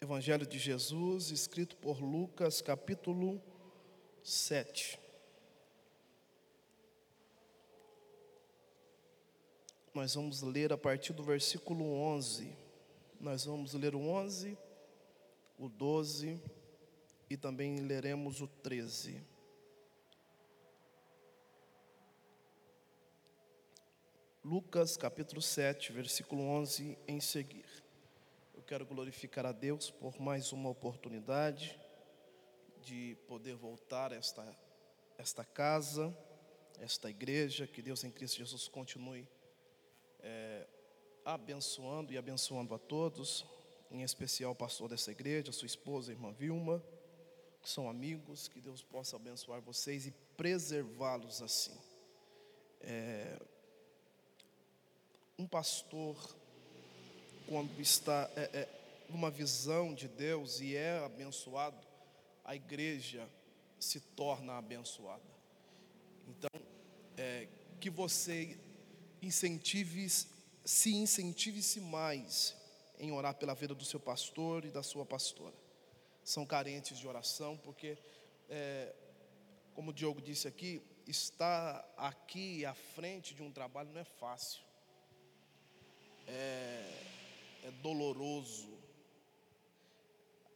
Evangelho de Jesus, escrito por Lucas, capítulo 7. Nós vamos ler a partir do versículo 11. Nós vamos ler o 11, o 12 e também leremos o 13. Lucas capítulo 7, versículo 11 em seguir. Quero glorificar a Deus por mais uma oportunidade de poder voltar a esta, esta casa, esta igreja, que Deus em Cristo Jesus continue é, abençoando e abençoando a todos, em especial o pastor dessa igreja, sua esposa, a irmã Vilma, que são amigos, que Deus possa abençoar vocês e preservá-los assim. É, um pastor, quando está é, é, numa visão de Deus e é abençoado, a igreja se torna abençoada. Então, é, que você incentive, se incentive-se mais em orar pela vida do seu pastor e da sua pastora. São carentes de oração, porque, é, como o Diogo disse aqui, estar aqui à frente de um trabalho não é fácil é, é doloroso.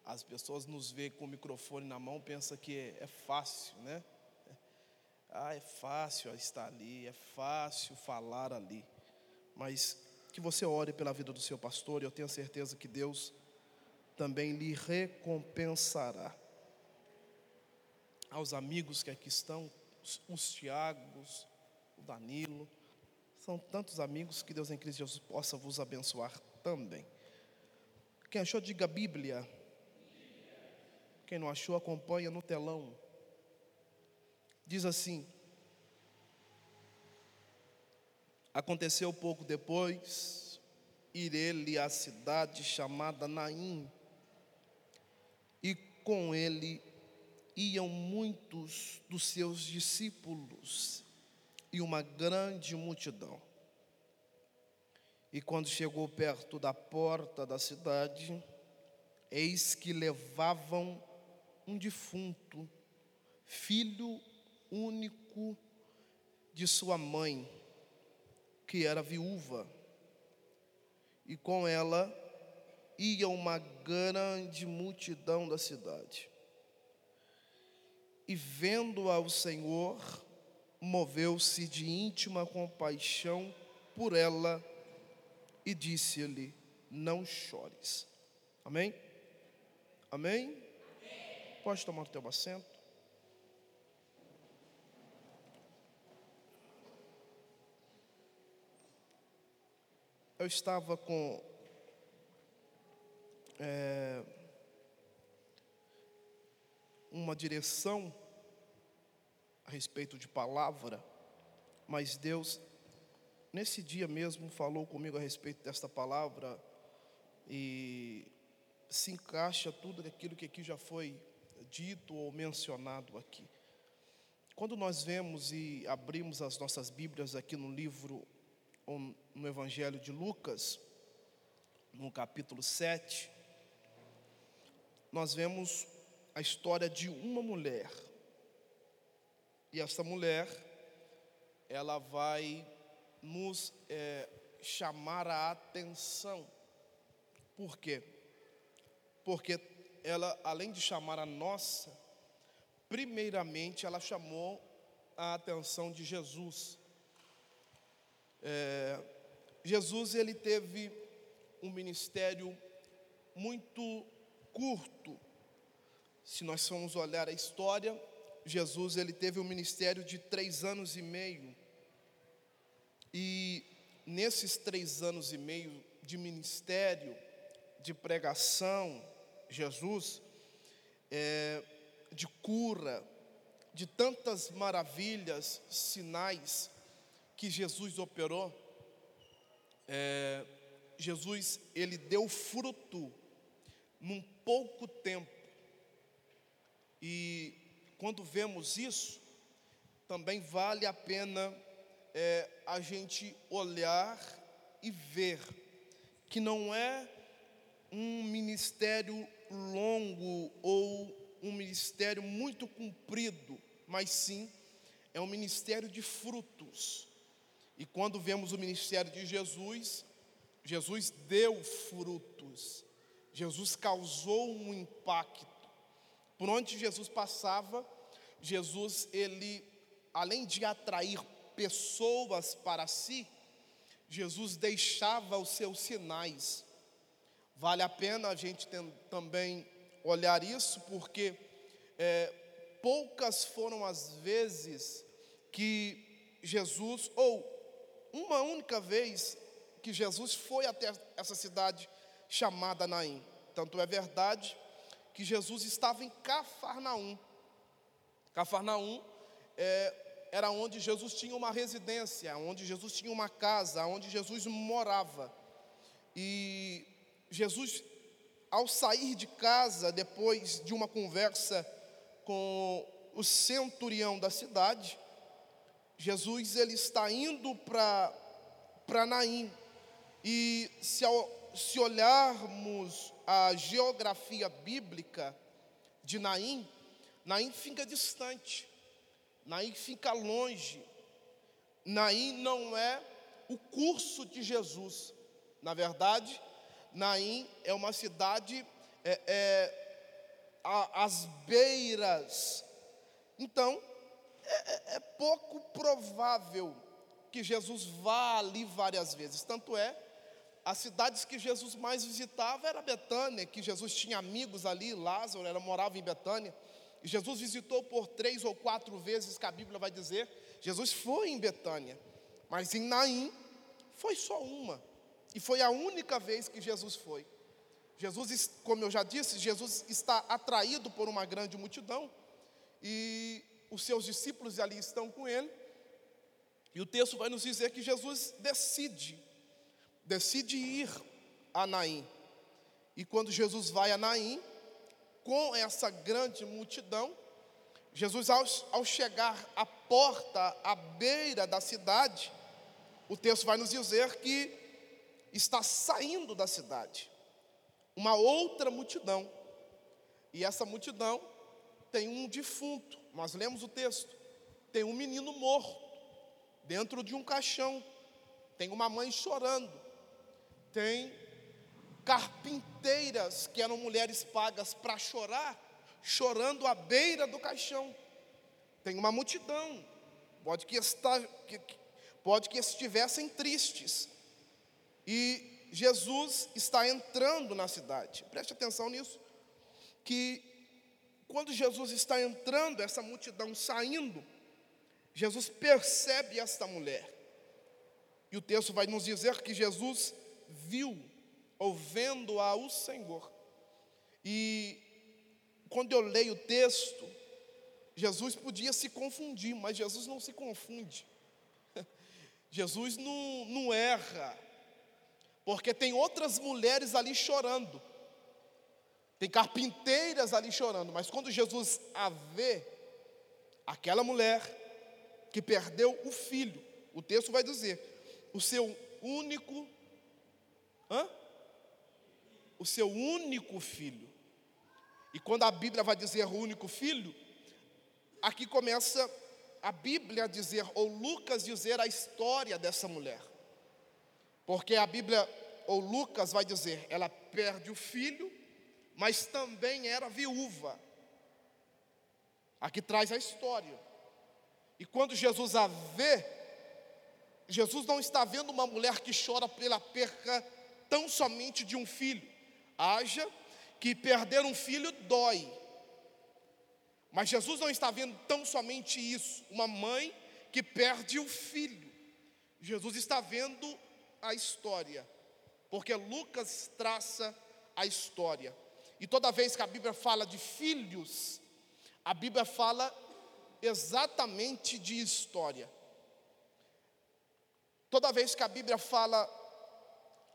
As pessoas nos veem com o microfone na mão, pensam que é, é fácil, né? Ah, é fácil estar ali, é fácil falar ali. Mas que você ore pela vida do seu pastor, e eu tenho certeza que Deus também lhe recompensará. Aos amigos que aqui estão, os, os Tiagos, o Danilo, são tantos amigos que Deus em Cristo Jesus possa vos abençoar também. Quem achou, diga Bíblia. Quem não achou, acompanha no telão. Diz assim: Aconteceu pouco depois, ir ele à cidade chamada Naim, e com ele iam muitos dos seus discípulos e uma grande multidão. E quando chegou perto da porta da cidade, eis que levavam um defunto, filho único de sua mãe, que era viúva, e com ela ia uma grande multidão da cidade. E vendo ao Senhor, moveu-se de íntima compaixão por ela e disse-lhe: Não chores. Amém? Amém? Pode tomar o teu assento. Eu estava com é, uma direção a respeito de palavra, mas Deus, nesse dia mesmo, falou comigo a respeito desta palavra e se encaixa tudo aquilo que aqui já foi dito ou mencionado aqui. Quando nós vemos e abrimos as nossas Bíblias aqui no livro, no Evangelho de Lucas, no capítulo 7, nós vemos a história de uma mulher e essa mulher, ela vai nos é, chamar a atenção. Por quê? Porque ela, além de chamar a nossa, primeiramente ela chamou a atenção de Jesus. É, Jesus ele teve um ministério muito curto. Se nós formos olhar a história, Jesus ele teve um ministério de três anos e meio. E nesses três anos e meio de ministério, de pregação, Jesus, é, de cura, de tantas maravilhas, sinais que Jesus operou, é, Jesus ele deu fruto num pouco tempo. E quando vemos isso, também vale a pena é, a gente olhar e ver que não é um ministério longo ou um ministério muito comprido, mas sim é um ministério de frutos. E quando vemos o ministério de Jesus, Jesus deu frutos, Jesus causou um impacto. Por onde Jesus passava, Jesus, ele, além de atrair pessoas para si, Jesus deixava os seus sinais. Vale a pena a gente também olhar isso, porque é, poucas foram as vezes que Jesus, ou uma única vez que Jesus foi até essa cidade chamada Naim. Tanto é verdade que Jesus estava em Cafarnaum. Cafarnaum é, era onde Jesus tinha uma residência, onde Jesus tinha uma casa, onde Jesus morava. E Jesus, ao sair de casa, depois de uma conversa com o centurião da cidade, Jesus ele está indo para Naim. E se, se olharmos a geografia bíblica de Naim, Naim fica distante, Naim fica longe, Naim não é o curso de Jesus. Na verdade, Naim é uma cidade é, é, às beiras. Então, é, é, é pouco provável que Jesus vá ali várias vezes. Tanto é, as cidades que Jesus mais visitava era Betânia, que Jesus tinha amigos ali, Lázaro era, morava em Betânia. E Jesus visitou por três ou quatro vezes, que a Bíblia vai dizer. Jesus foi em Betânia, mas em Naim foi só uma. E foi a única vez que Jesus foi. Jesus, como eu já disse, Jesus está atraído por uma grande multidão e os seus discípulos ali estão com ele. E o texto vai nos dizer que Jesus decide, decide ir a Naim. E quando Jesus vai a Naim, com essa grande multidão, Jesus, ao, ao chegar à porta, à beira da cidade, o texto vai nos dizer que está saindo da cidade uma outra multidão. E essa multidão tem um defunto. Nós lemos o texto. Tem um menino morto dentro de um caixão. Tem uma mãe chorando. Tem carpinteiras que eram mulheres pagas para chorar, chorando à beira do caixão. Tem uma multidão. Pode que, está, pode que estivessem tristes. E Jesus está entrando na cidade. Preste atenção nisso. Que quando Jesus está entrando, essa multidão saindo, Jesus percebe esta mulher. E o texto vai nos dizer que Jesus viu, ouvendo-a o Senhor. E quando eu leio o texto, Jesus podia se confundir, mas Jesus não se confunde. Jesus não, não erra porque tem outras mulheres ali chorando, tem carpinteiras ali chorando, mas quando Jesus a vê, aquela mulher que perdeu o filho, o texto vai dizer, o seu único, hã? O seu único filho. E quando a Bíblia vai dizer o único filho, aqui começa a Bíblia a dizer, ou Lucas dizer a história dessa mulher. Porque a Bíblia, ou Lucas vai dizer, ela perde o filho, mas também era viúva. Aqui traz a história. E quando Jesus a vê, Jesus não está vendo uma mulher que chora pela perca tão somente de um filho. Haja que perder um filho dói. Mas Jesus não está vendo tão somente isso, uma mãe que perde o filho. Jesus está vendo a história, porque Lucas traça a história. E toda vez que a Bíblia fala de filhos, a Bíblia fala exatamente de história. Toda vez que a Bíblia fala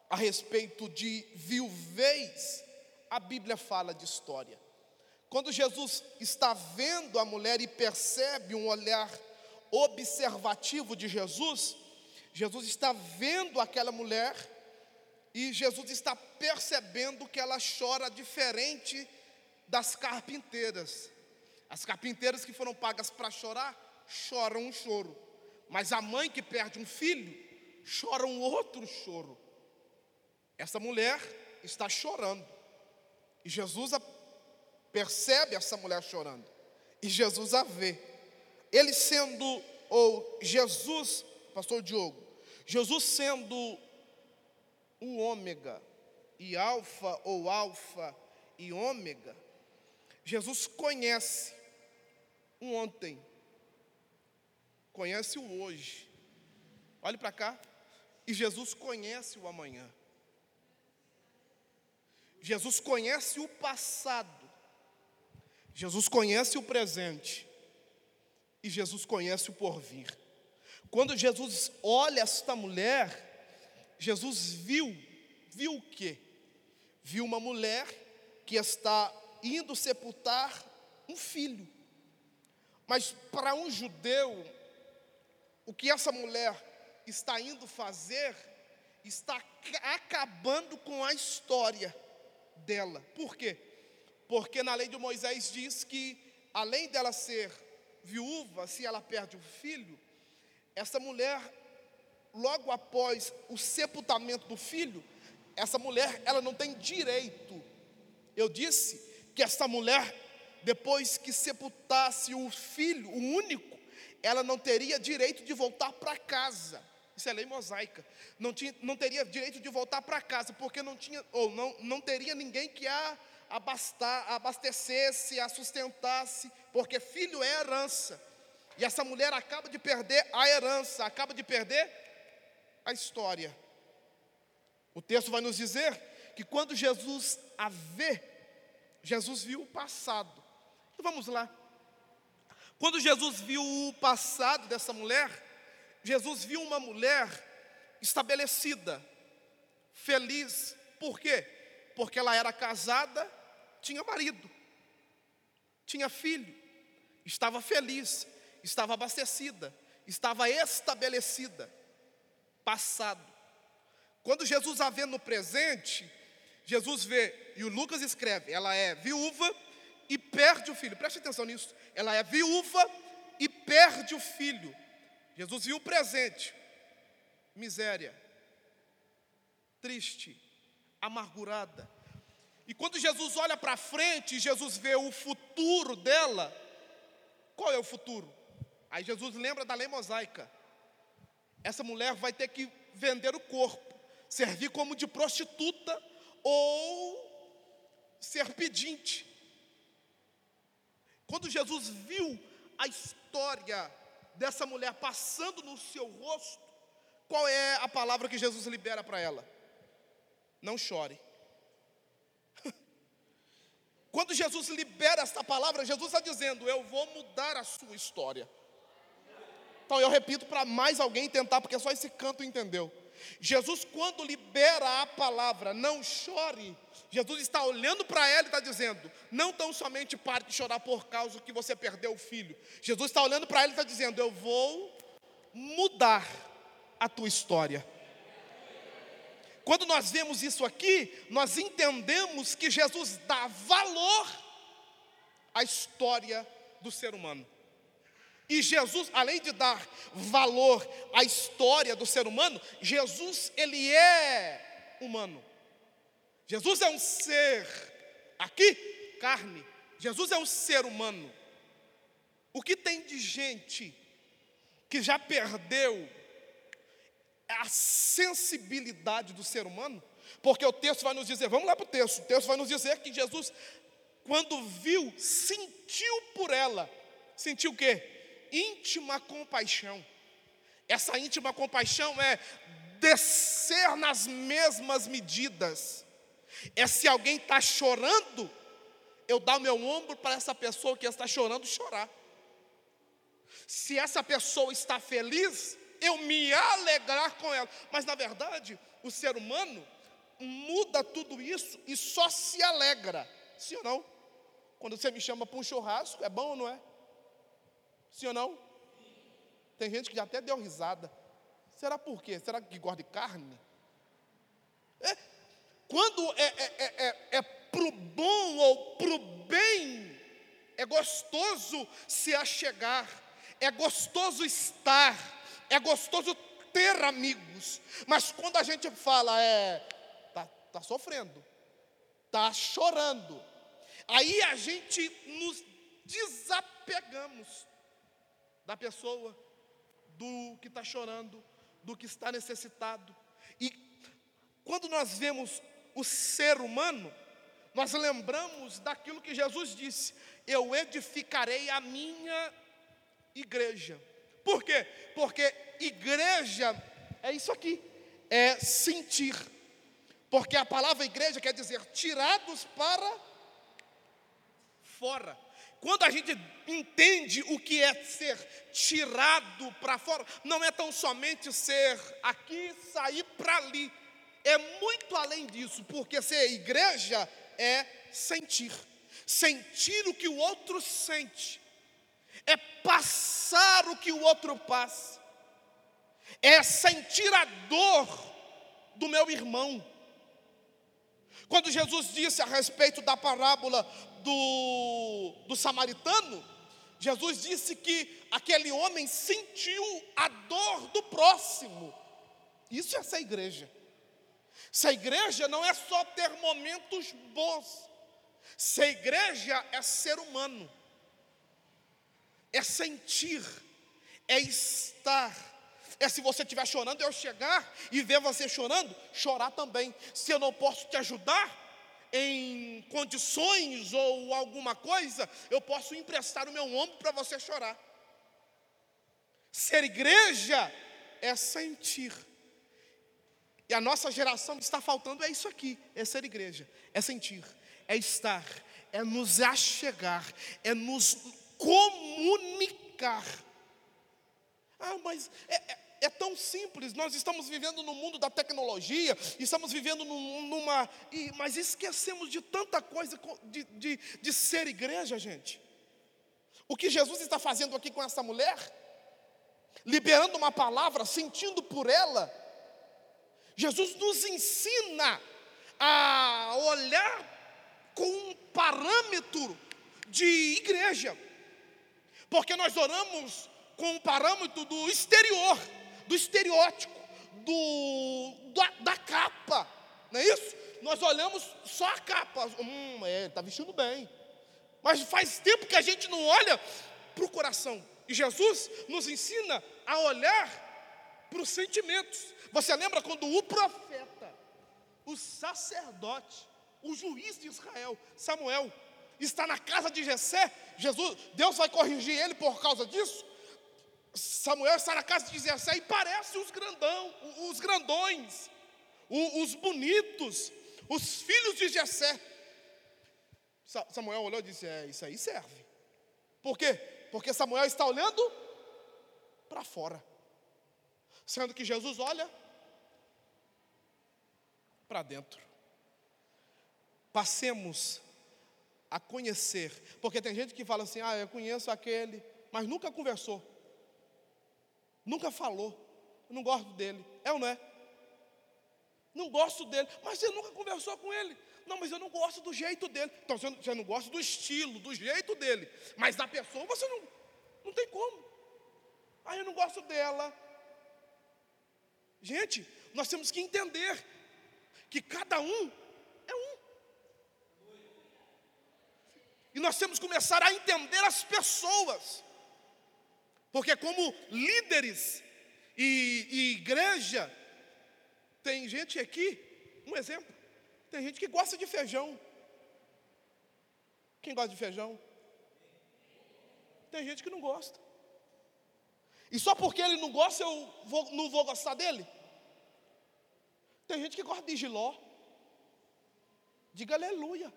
a respeito de viuvez, a Bíblia fala de história. Quando Jesus está vendo a mulher e percebe um olhar observativo de Jesus, Jesus está vendo aquela mulher E Jesus está percebendo que ela chora diferente das carpinteiras. As carpinteiras que foram pagas para chorar, choram um choro. Mas a mãe que perde um filho, chora um outro choro. Essa mulher está chorando. E Jesus a percebe essa mulher chorando. E Jesus a vê. Ele sendo, ou Jesus, pastor Diogo, Jesus sendo o ômega e alfa ou alfa e ômega, Jesus conhece o ontem, conhece o hoje. Olhe para cá. E Jesus conhece o amanhã. Jesus conhece o passado. Jesus conhece o presente. E Jesus conhece o porvir. Quando Jesus olha esta mulher, Jesus viu, viu o quê? Viu uma mulher que está indo sepultar um filho. Mas para um judeu, o que essa mulher está indo fazer está acabando com a história dela. Por quê? Porque na lei de Moisés diz que, além dela ser viúva, se ela perde o filho, essa mulher, logo após o sepultamento do filho, essa mulher, ela não tem direito. Eu disse que essa mulher, depois que sepultasse o filho, o único, ela não teria direito de voltar para casa. Isso é lei mosaica. Não, tinha, não teria direito de voltar para casa, porque não tinha, ou não, não teria ninguém que a abastar, abastecesse, a sustentasse, porque filho é herança. E essa mulher acaba de perder a herança, acaba de perder a história. O texto vai nos dizer que quando Jesus a vê, Jesus viu o passado. Então vamos lá. Quando Jesus viu o passado dessa mulher, Jesus viu uma mulher estabelecida, feliz. Por quê? Porque ela era casada, tinha marido, tinha filho, estava feliz, estava abastecida, estava estabelecida. Passado. Quando Jesus a vê no presente, Jesus vê, e o Lucas escreve, ela é viúva e perde o filho. Preste atenção nisso. Ela é viúva e perde o filho. Jesus viu o presente, miséria, triste, amargurada. E quando Jesus olha para frente, Jesus vê o futuro dela. Qual é o futuro? Aí Jesus lembra da lei mosaica. Essa mulher vai ter que vender o corpo, servir como de prostituta ou ser pedinte. Quando Jesus viu a história dessa mulher passando no seu rosto, qual é a palavra que Jesus libera para ela? Não chore. Quando Jesus libera esta palavra, Jesus está dizendo: Eu vou mudar a sua história. Então eu repito para mais alguém tentar, porque só esse canto entendeu. Jesus, quando libera a palavra, não chore, Jesus está olhando para ela e está dizendo: não tão somente pare de chorar por causa que você perdeu o filho. Jesus está olhando para ela e está dizendo: eu vou mudar a tua história. Quando nós vemos isso aqui, nós entendemos que Jesus dá valor à história do ser humano. E Jesus, além de dar valor à história do ser humano, Jesus, ele é humano. Jesus é um ser, aqui, carne. Jesus é um ser humano. O que tem de gente que já perdeu a sensibilidade do ser humano? Porque o texto vai nos dizer, vamos lá para o texto, o texto vai nos dizer que Jesus, quando viu, sentiu por ela. Sentiu o quê? Íntima compaixão. Essa íntima compaixão é descer nas mesmas medidas é se alguém está chorando, eu dar o meu ombro para essa pessoa que está chorando chorar. Se essa pessoa está feliz, eu me alegrar com ela. Mas na verdade, o ser humano muda tudo isso e só se alegra. Sim ou não? Quando você me chama para um churrasco, é bom ou não é? Sim ou não? Tem gente que até deu risada. Será por quê? Será que gosta de carne? É, Quando é, é, é, é, é pro bom ou pro bem, é gostoso se achegar, é gostoso estar, é gostoso ter amigos. Mas quando a gente fala, é, tá, tá sofrendo, tá chorando, aí a gente nos desapegamos da pessoa, do que está chorando, do que está necessitado. E quando nós vemos o ser humano, nós lembramos daquilo que Jesus disse: Eu edificarei a minha igreja. Por quê? Porque igreja é isso aqui, é sentir. Porque a palavra igreja quer dizer tirados para fora. Quando a gente entende o que é ser tirado para fora, não é tão somente ser aqui, sair para ali. É muito além disso, porque ser igreja é sentir. Sentir o que o outro sente. É passar o que o outro passa. É sentir a dor do meu irmão. Quando Jesus disse a respeito da parábola do, do samaritano, Jesus disse que aquele homem sentiu a dor do próximo. Isso é essa igreja. Essa igreja não é só ter momentos bons. Ser igreja é ser humano. É sentir, é estar. É se você estiver chorando, eu chegar e ver você chorando, chorar também. Se eu não posso te ajudar, em condições ou alguma coisa, eu posso emprestar o meu ombro para você chorar. Ser igreja é sentir. E a nossa geração está faltando é isso aqui: é ser igreja, é sentir, é estar, é nos achegar, é nos comunicar. Ah, mas é, é é tão simples. Nós estamos vivendo no mundo da tecnologia, estamos vivendo numa. mas esquecemos de tanta coisa de, de, de ser igreja, gente. O que Jesus está fazendo aqui com essa mulher, liberando uma palavra, sentindo por ela, Jesus nos ensina a olhar com um parâmetro de igreja, porque nós oramos com um parâmetro do exterior do estereótipo, do, da, da capa, não é isso? Nós olhamos só a capa, hum, é, está vestindo bem. Mas faz tempo que a gente não olha para o coração. E Jesus nos ensina a olhar para os sentimentos. Você lembra quando o profeta, o sacerdote, o juiz de Israel, Samuel, está na casa de Jessé, Jesus, Deus vai corrigir ele por causa disso? Samuel está na casa de Jessé e parece os grandão, os grandões, os bonitos, os filhos de Jessé. Samuel olhou e disse: É, isso aí serve. Por quê? Porque Samuel está olhando para fora. Sendo que Jesus olha para dentro. Passemos a conhecer, porque tem gente que fala assim: ah, eu conheço aquele, mas nunca conversou. Nunca falou. Eu não gosto dele. É ou não é? Não gosto dele. Mas você nunca conversou com ele. Não, mas eu não gosto do jeito dele. Então você não gosta do estilo, do jeito dele. Mas da pessoa você não, não tem como. Ah, eu não gosto dela. Gente, nós temos que entender que cada um é um. E nós temos que começar a entender as pessoas. Porque, como líderes e, e igreja, tem gente aqui, um exemplo, tem gente que gosta de feijão. Quem gosta de feijão? Tem gente que não gosta. E só porque ele não gosta, eu vou, não vou gostar dele? Tem gente que gosta de giló. Diga aleluia.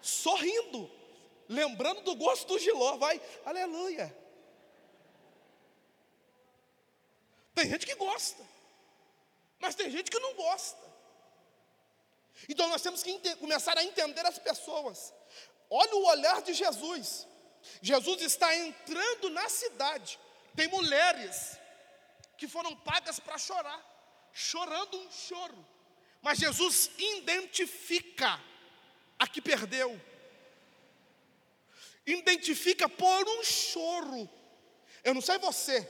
Sorrindo lembrando do gosto do giló, vai, aleluia. Tem gente que gosta, mas tem gente que não gosta. Então nós temos que começar a entender as pessoas. Olha o olhar de Jesus. Jesus está entrando na cidade. Tem mulheres que foram pagas para chorar. chorando um choro. Mas Jesus identifica a que perdeu. Identifica por um choro. Eu não sei você,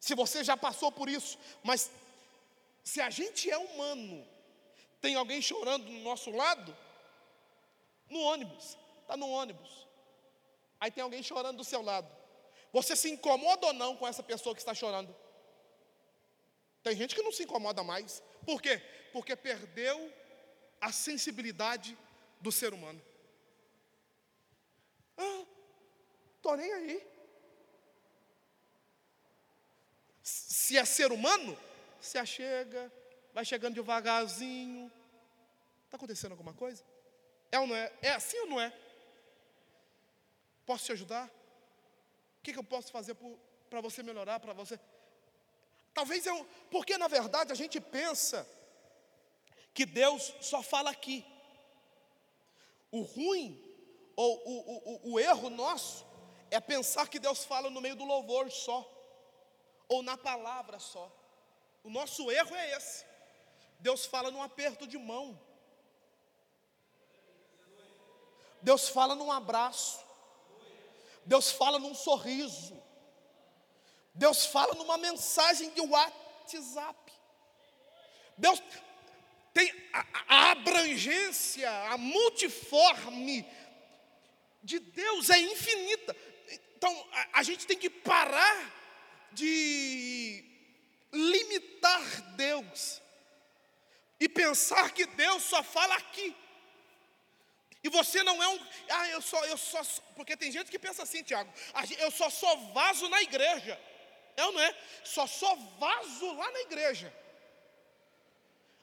se você já passou por isso, mas se a gente é humano, tem alguém chorando do nosso lado, no ônibus, está no ônibus, aí tem alguém chorando do seu lado, você se incomoda ou não com essa pessoa que está chorando? Tem gente que não se incomoda mais, por quê? Porque perdeu a sensibilidade do ser humano. Ah, nem aí. Se é ser humano, se achega, vai chegando devagarzinho. Está acontecendo alguma coisa? É ou não é? É assim ou não é? Posso te ajudar? O que, que eu posso fazer para você melhorar, para você? Talvez eu, porque na verdade a gente pensa que Deus só fala aqui. O ruim, ou o, o, o erro nosso, é pensar que Deus fala no meio do louvor só, ou na palavra só. O nosso erro é esse. Deus fala num aperto de mão. Deus fala num abraço. Deus fala num sorriso. Deus fala numa mensagem de WhatsApp. Deus tem a, a abrangência, a multiforme de Deus é infinita. Então a, a gente tem que parar de limitar Deus e pensar que Deus só fala aqui. E você não é um. Ah, eu só, eu só. Porque tem gente que pensa assim, Tiago. Eu só sou vaso na igreja. É ou não é? Só sou vaso lá na igreja.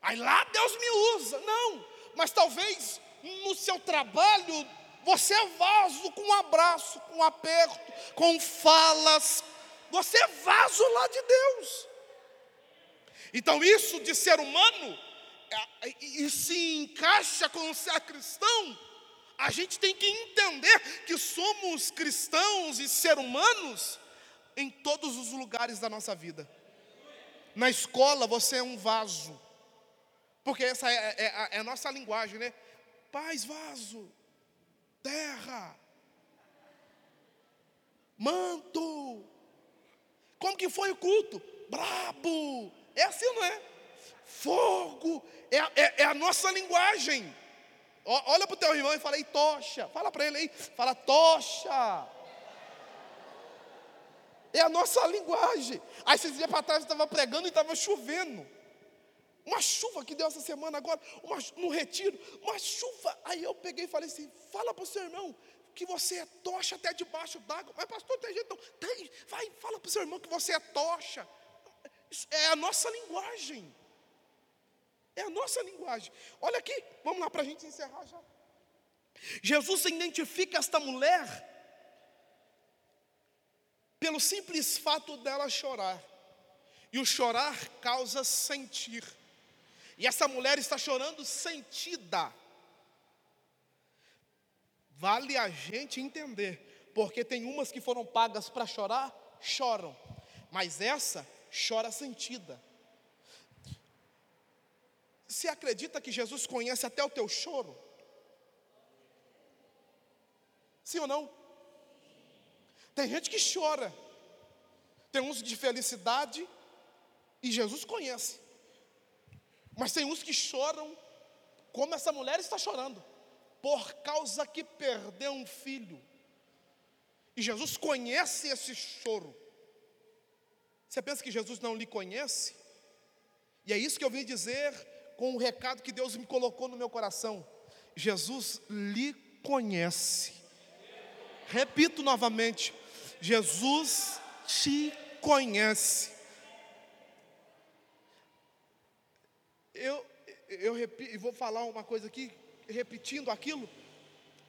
Aí lá Deus me usa. Não, mas talvez no seu trabalho você é vaso com abraço, com aperto, com falas. Você é vaso lá de Deus. Então isso de ser humano é, e se encaixa com ser cristão, a gente tem que entender que somos cristãos e ser humanos em todos os lugares da nossa vida. Na escola você é um vaso, porque essa é, é, é, é a nossa linguagem, né? Paz, vaso, terra, manto. Como que foi o culto? Brabo. É assim, não é? Fogo. É, é, é a nossa linguagem. Olha para o teu irmão e fala aí, tocha. Fala para ele aí, fala tocha. É a nossa linguagem. Aí esses dias para trás eu estava pregando e estava chovendo. Uma chuva que deu essa semana agora, uma, no retiro, uma chuva. Aí eu peguei e falei assim: fala para o seu irmão que você é tocha até debaixo d'água. Mas pastor, tem jeito não. Tem, vai, fala para o seu irmão que você é tocha. Isso é a nossa linguagem. É a nossa linguagem. Olha aqui, vamos lá para a gente encerrar já. Jesus identifica esta mulher pelo simples fato dela chorar. E o chorar causa sentir. E essa mulher está chorando sentida. Vale a gente entender, porque tem umas que foram pagas para chorar, choram, mas essa chora sentida. Você acredita que Jesus conhece até o teu choro? Sim ou não? Tem gente que chora, tem uns de felicidade, e Jesus conhece, mas tem uns que choram, como essa mulher está chorando, por causa que perdeu um filho, e Jesus conhece esse choro. Você pensa que Jesus não lhe conhece? E é isso que eu vim dizer com o recado que Deus me colocou no meu coração. Jesus lhe conhece. Repito novamente, Jesus te conhece. Eu, eu repito, vou falar uma coisa aqui, repetindo aquilo,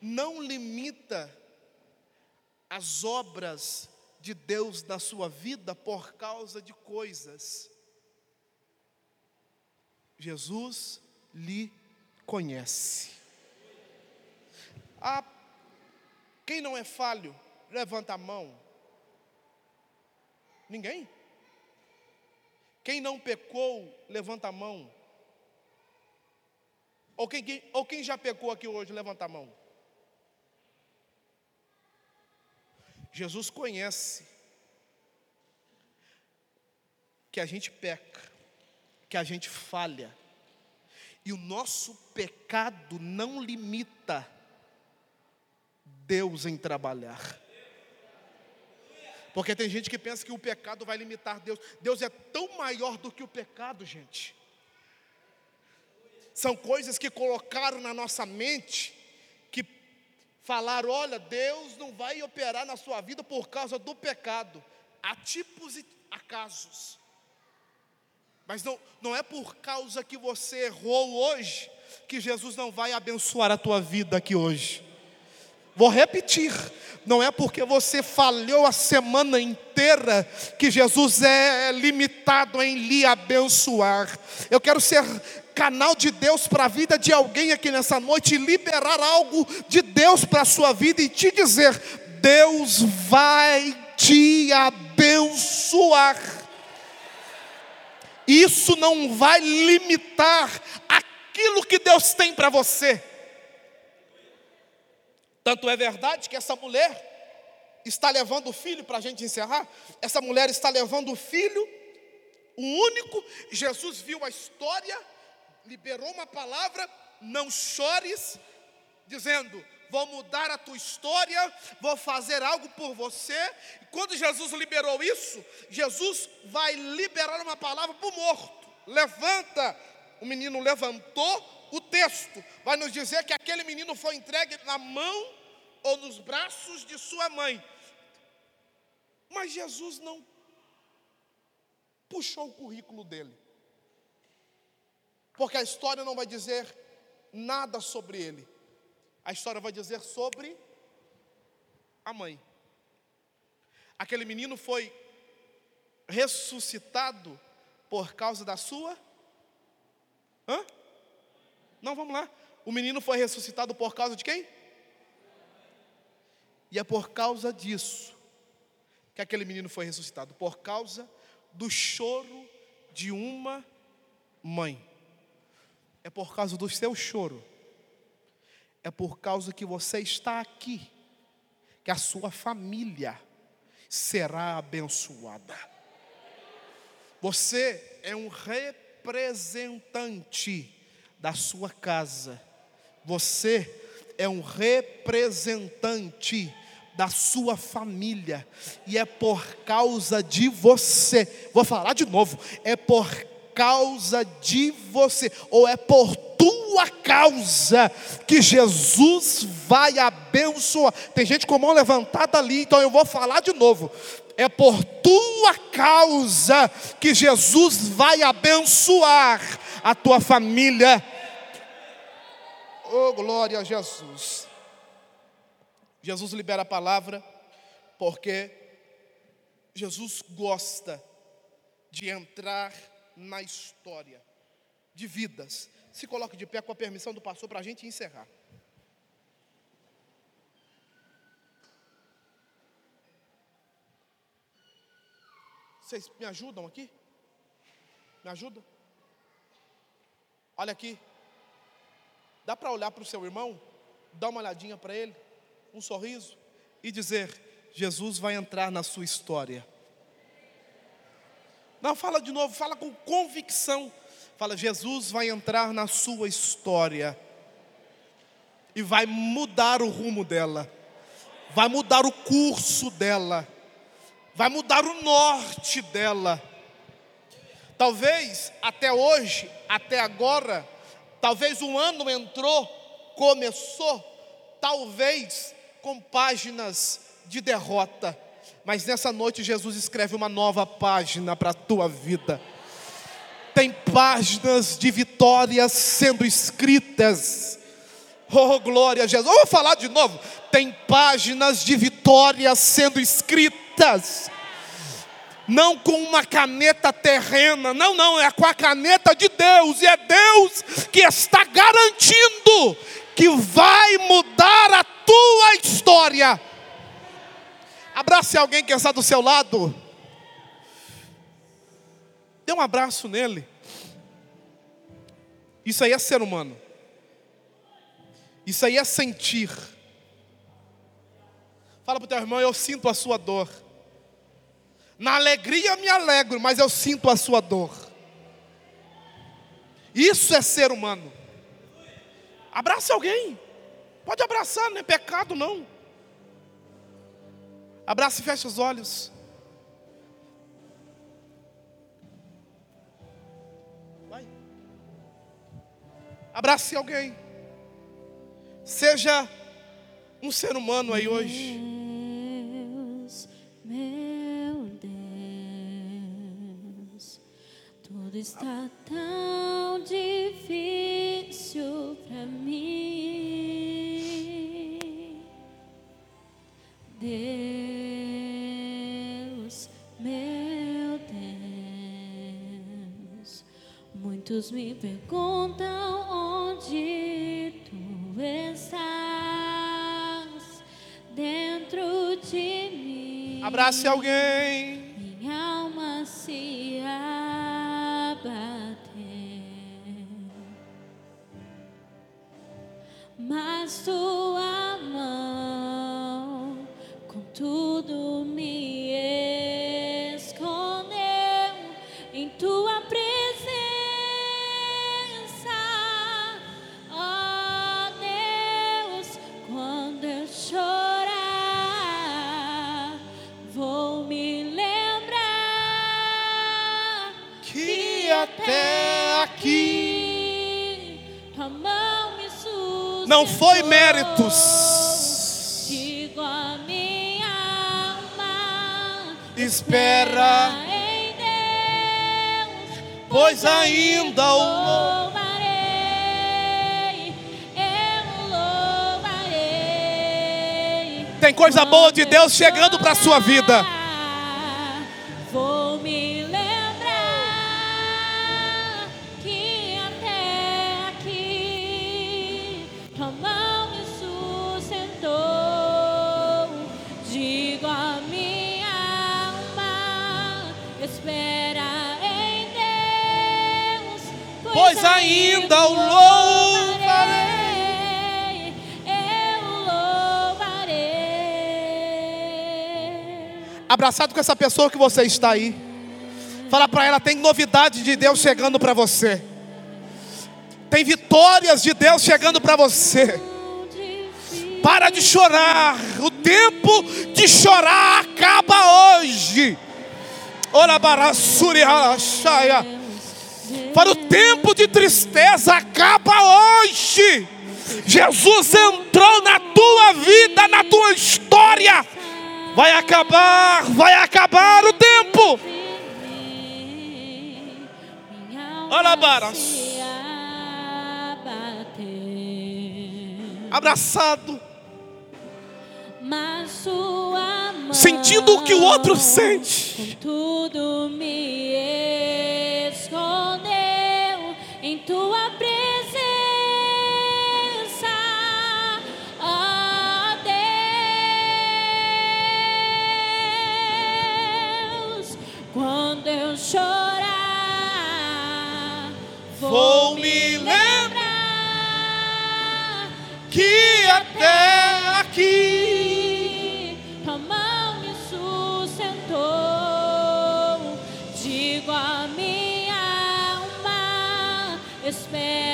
não limita as obras de Deus na sua vida por causa de coisas. Jesus lhe conhece. Ah, quem não é falho, levanta a mão. Ninguém? Quem não pecou, levanta a mão. Ou quem, quem, ou quem já pecou aqui hoje, levanta a mão. Jesus conhece que a gente peca, que a gente falha, e o nosso pecado não limita Deus em trabalhar. Porque tem gente que pensa que o pecado vai limitar Deus. Deus é tão maior do que o pecado, gente. São coisas que colocaram na nossa mente que falaram: olha, Deus não vai operar na sua vida por causa do pecado. Há tipos e acasos. Mas não, não é por causa que você errou hoje que Jesus não vai abençoar a tua vida aqui hoje. Vou repetir, não é porque você falhou a semana inteira que Jesus é limitado em lhe abençoar. Eu quero ser canal de Deus para a vida de alguém aqui nessa noite, liberar algo de Deus para a sua vida e te dizer: Deus vai te abençoar. Isso não vai limitar aquilo que Deus tem para você. Tanto é verdade que essa mulher está levando o filho, para a gente encerrar, essa mulher está levando o filho, o único, Jesus viu a história, liberou uma palavra, não chores, dizendo: Vou mudar a tua história, vou fazer algo por você. Quando Jesus liberou isso, Jesus vai liberar uma palavra para o morto: Levanta. O menino levantou, o texto vai nos dizer que aquele menino foi entregue na mão ou nos braços de sua mãe. Mas Jesus não puxou o currículo dele. Porque a história não vai dizer nada sobre ele. A história vai dizer sobre a mãe. Aquele menino foi ressuscitado por causa da sua. Hã? Não, vamos lá. O menino foi ressuscitado por causa de quem? E é por causa disso que aquele menino foi ressuscitado por causa do choro de uma mãe. É por causa do seu choro. É por causa que você está aqui que a sua família será abençoada. Você é um representante da sua casa. Você é um representante da sua família, e é por causa de você, vou falar de novo, é por causa de você, ou é por tua causa, que Jesus vai abençoar. Tem gente com a mão levantada ali, então eu vou falar de novo. É por tua causa que Jesus vai abençoar a tua família. Oh, glória a Jesus. Jesus libera a palavra porque Jesus gosta de entrar na história de vidas. Se coloque de pé com a permissão do pastor para a gente encerrar. Vocês me ajudam aqui? Me ajudam? Olha aqui. Dá para olhar para o seu irmão? Dar uma olhadinha para ele? um sorriso e dizer: Jesus vai entrar na sua história. Não, fala de novo, fala com convicção. Fala, Jesus vai entrar na sua história e vai mudar o rumo dela, vai mudar o curso dela, vai mudar o norte dela. Talvez até hoje, até agora, talvez um ano entrou, começou, talvez com páginas de derrota, mas nessa noite Jesus escreve uma nova página para a tua vida. Tem páginas de vitórias sendo escritas. Oh, glória a Jesus. Vamos falar de novo. Tem páginas de vitórias sendo escritas. Não com uma caneta terrena, não, não, é com a caneta de Deus, e é Deus que está garantindo que vai mudar a tua história. Abrace alguém que está do seu lado. Dê um abraço nele. Isso aí é ser humano. Isso aí é sentir. Fala para o teu irmão, eu sinto a sua dor. Na alegria me alegro, mas eu sinto a sua dor. Isso é ser humano. Abrace alguém. Pode abraçar, não é pecado não. Abraça e fecha os olhos. Vai. Abrace alguém. Seja um ser humano aí hoje. Está tão difícil para mim. Deus, meu Deus, muitos me perguntam onde tu estás dentro de mim. Abrace alguém. Mas tua mão com tudo me escondeu em tua presença, ó Deus, quando eu chorar, vou me lembrar Que até aqui tua mão. Não foi méritos. Digo a minha alma, Espera, em Deus, pois ainda o louvarei, eu louvarei. Tem coisa boa de Deus chegando para a sua vida. Pois ainda o louvarei. Eu louvarei. Abraçado com essa pessoa que você está aí. Fala para ela, tem novidade de Deus chegando para você. Tem vitórias de Deus chegando para você. Para de chorar. O tempo de chorar acaba hoje. Ora barassuri halashaya. Para o tempo de tristeza acaba hoje. Jesus entrou na tua vida, na tua história. Vai acabar, vai acabar o tempo. Alabaras. Abraçado, sentindo o que o outro sente. tudo me Vou me lembrar Que até aqui tua mão me sustentou. Digo a minha alma, espera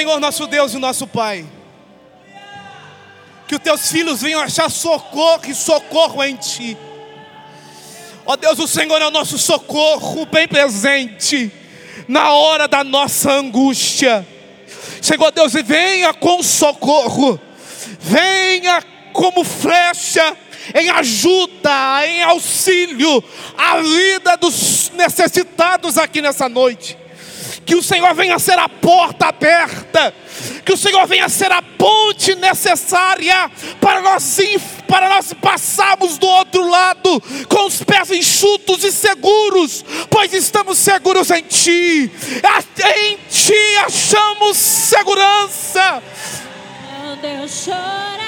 Senhor nosso Deus e nosso Pai, que os teus filhos venham achar socorro e socorro em Ti. Ó Deus, o Senhor é o nosso socorro bem presente na hora da nossa angústia. Senhor Deus, e venha com socorro, venha como flecha em ajuda, em auxílio à vida dos necessitados aqui nessa noite. Que o Senhor venha ser a porta aberta, que o Senhor venha ser a ponte necessária para nós, para nós passarmos do outro lado com os pés enxutos e seguros, pois estamos seguros em Ti, em Ti achamos segurança. Quando eu chorar,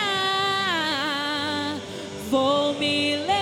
vou me lembrar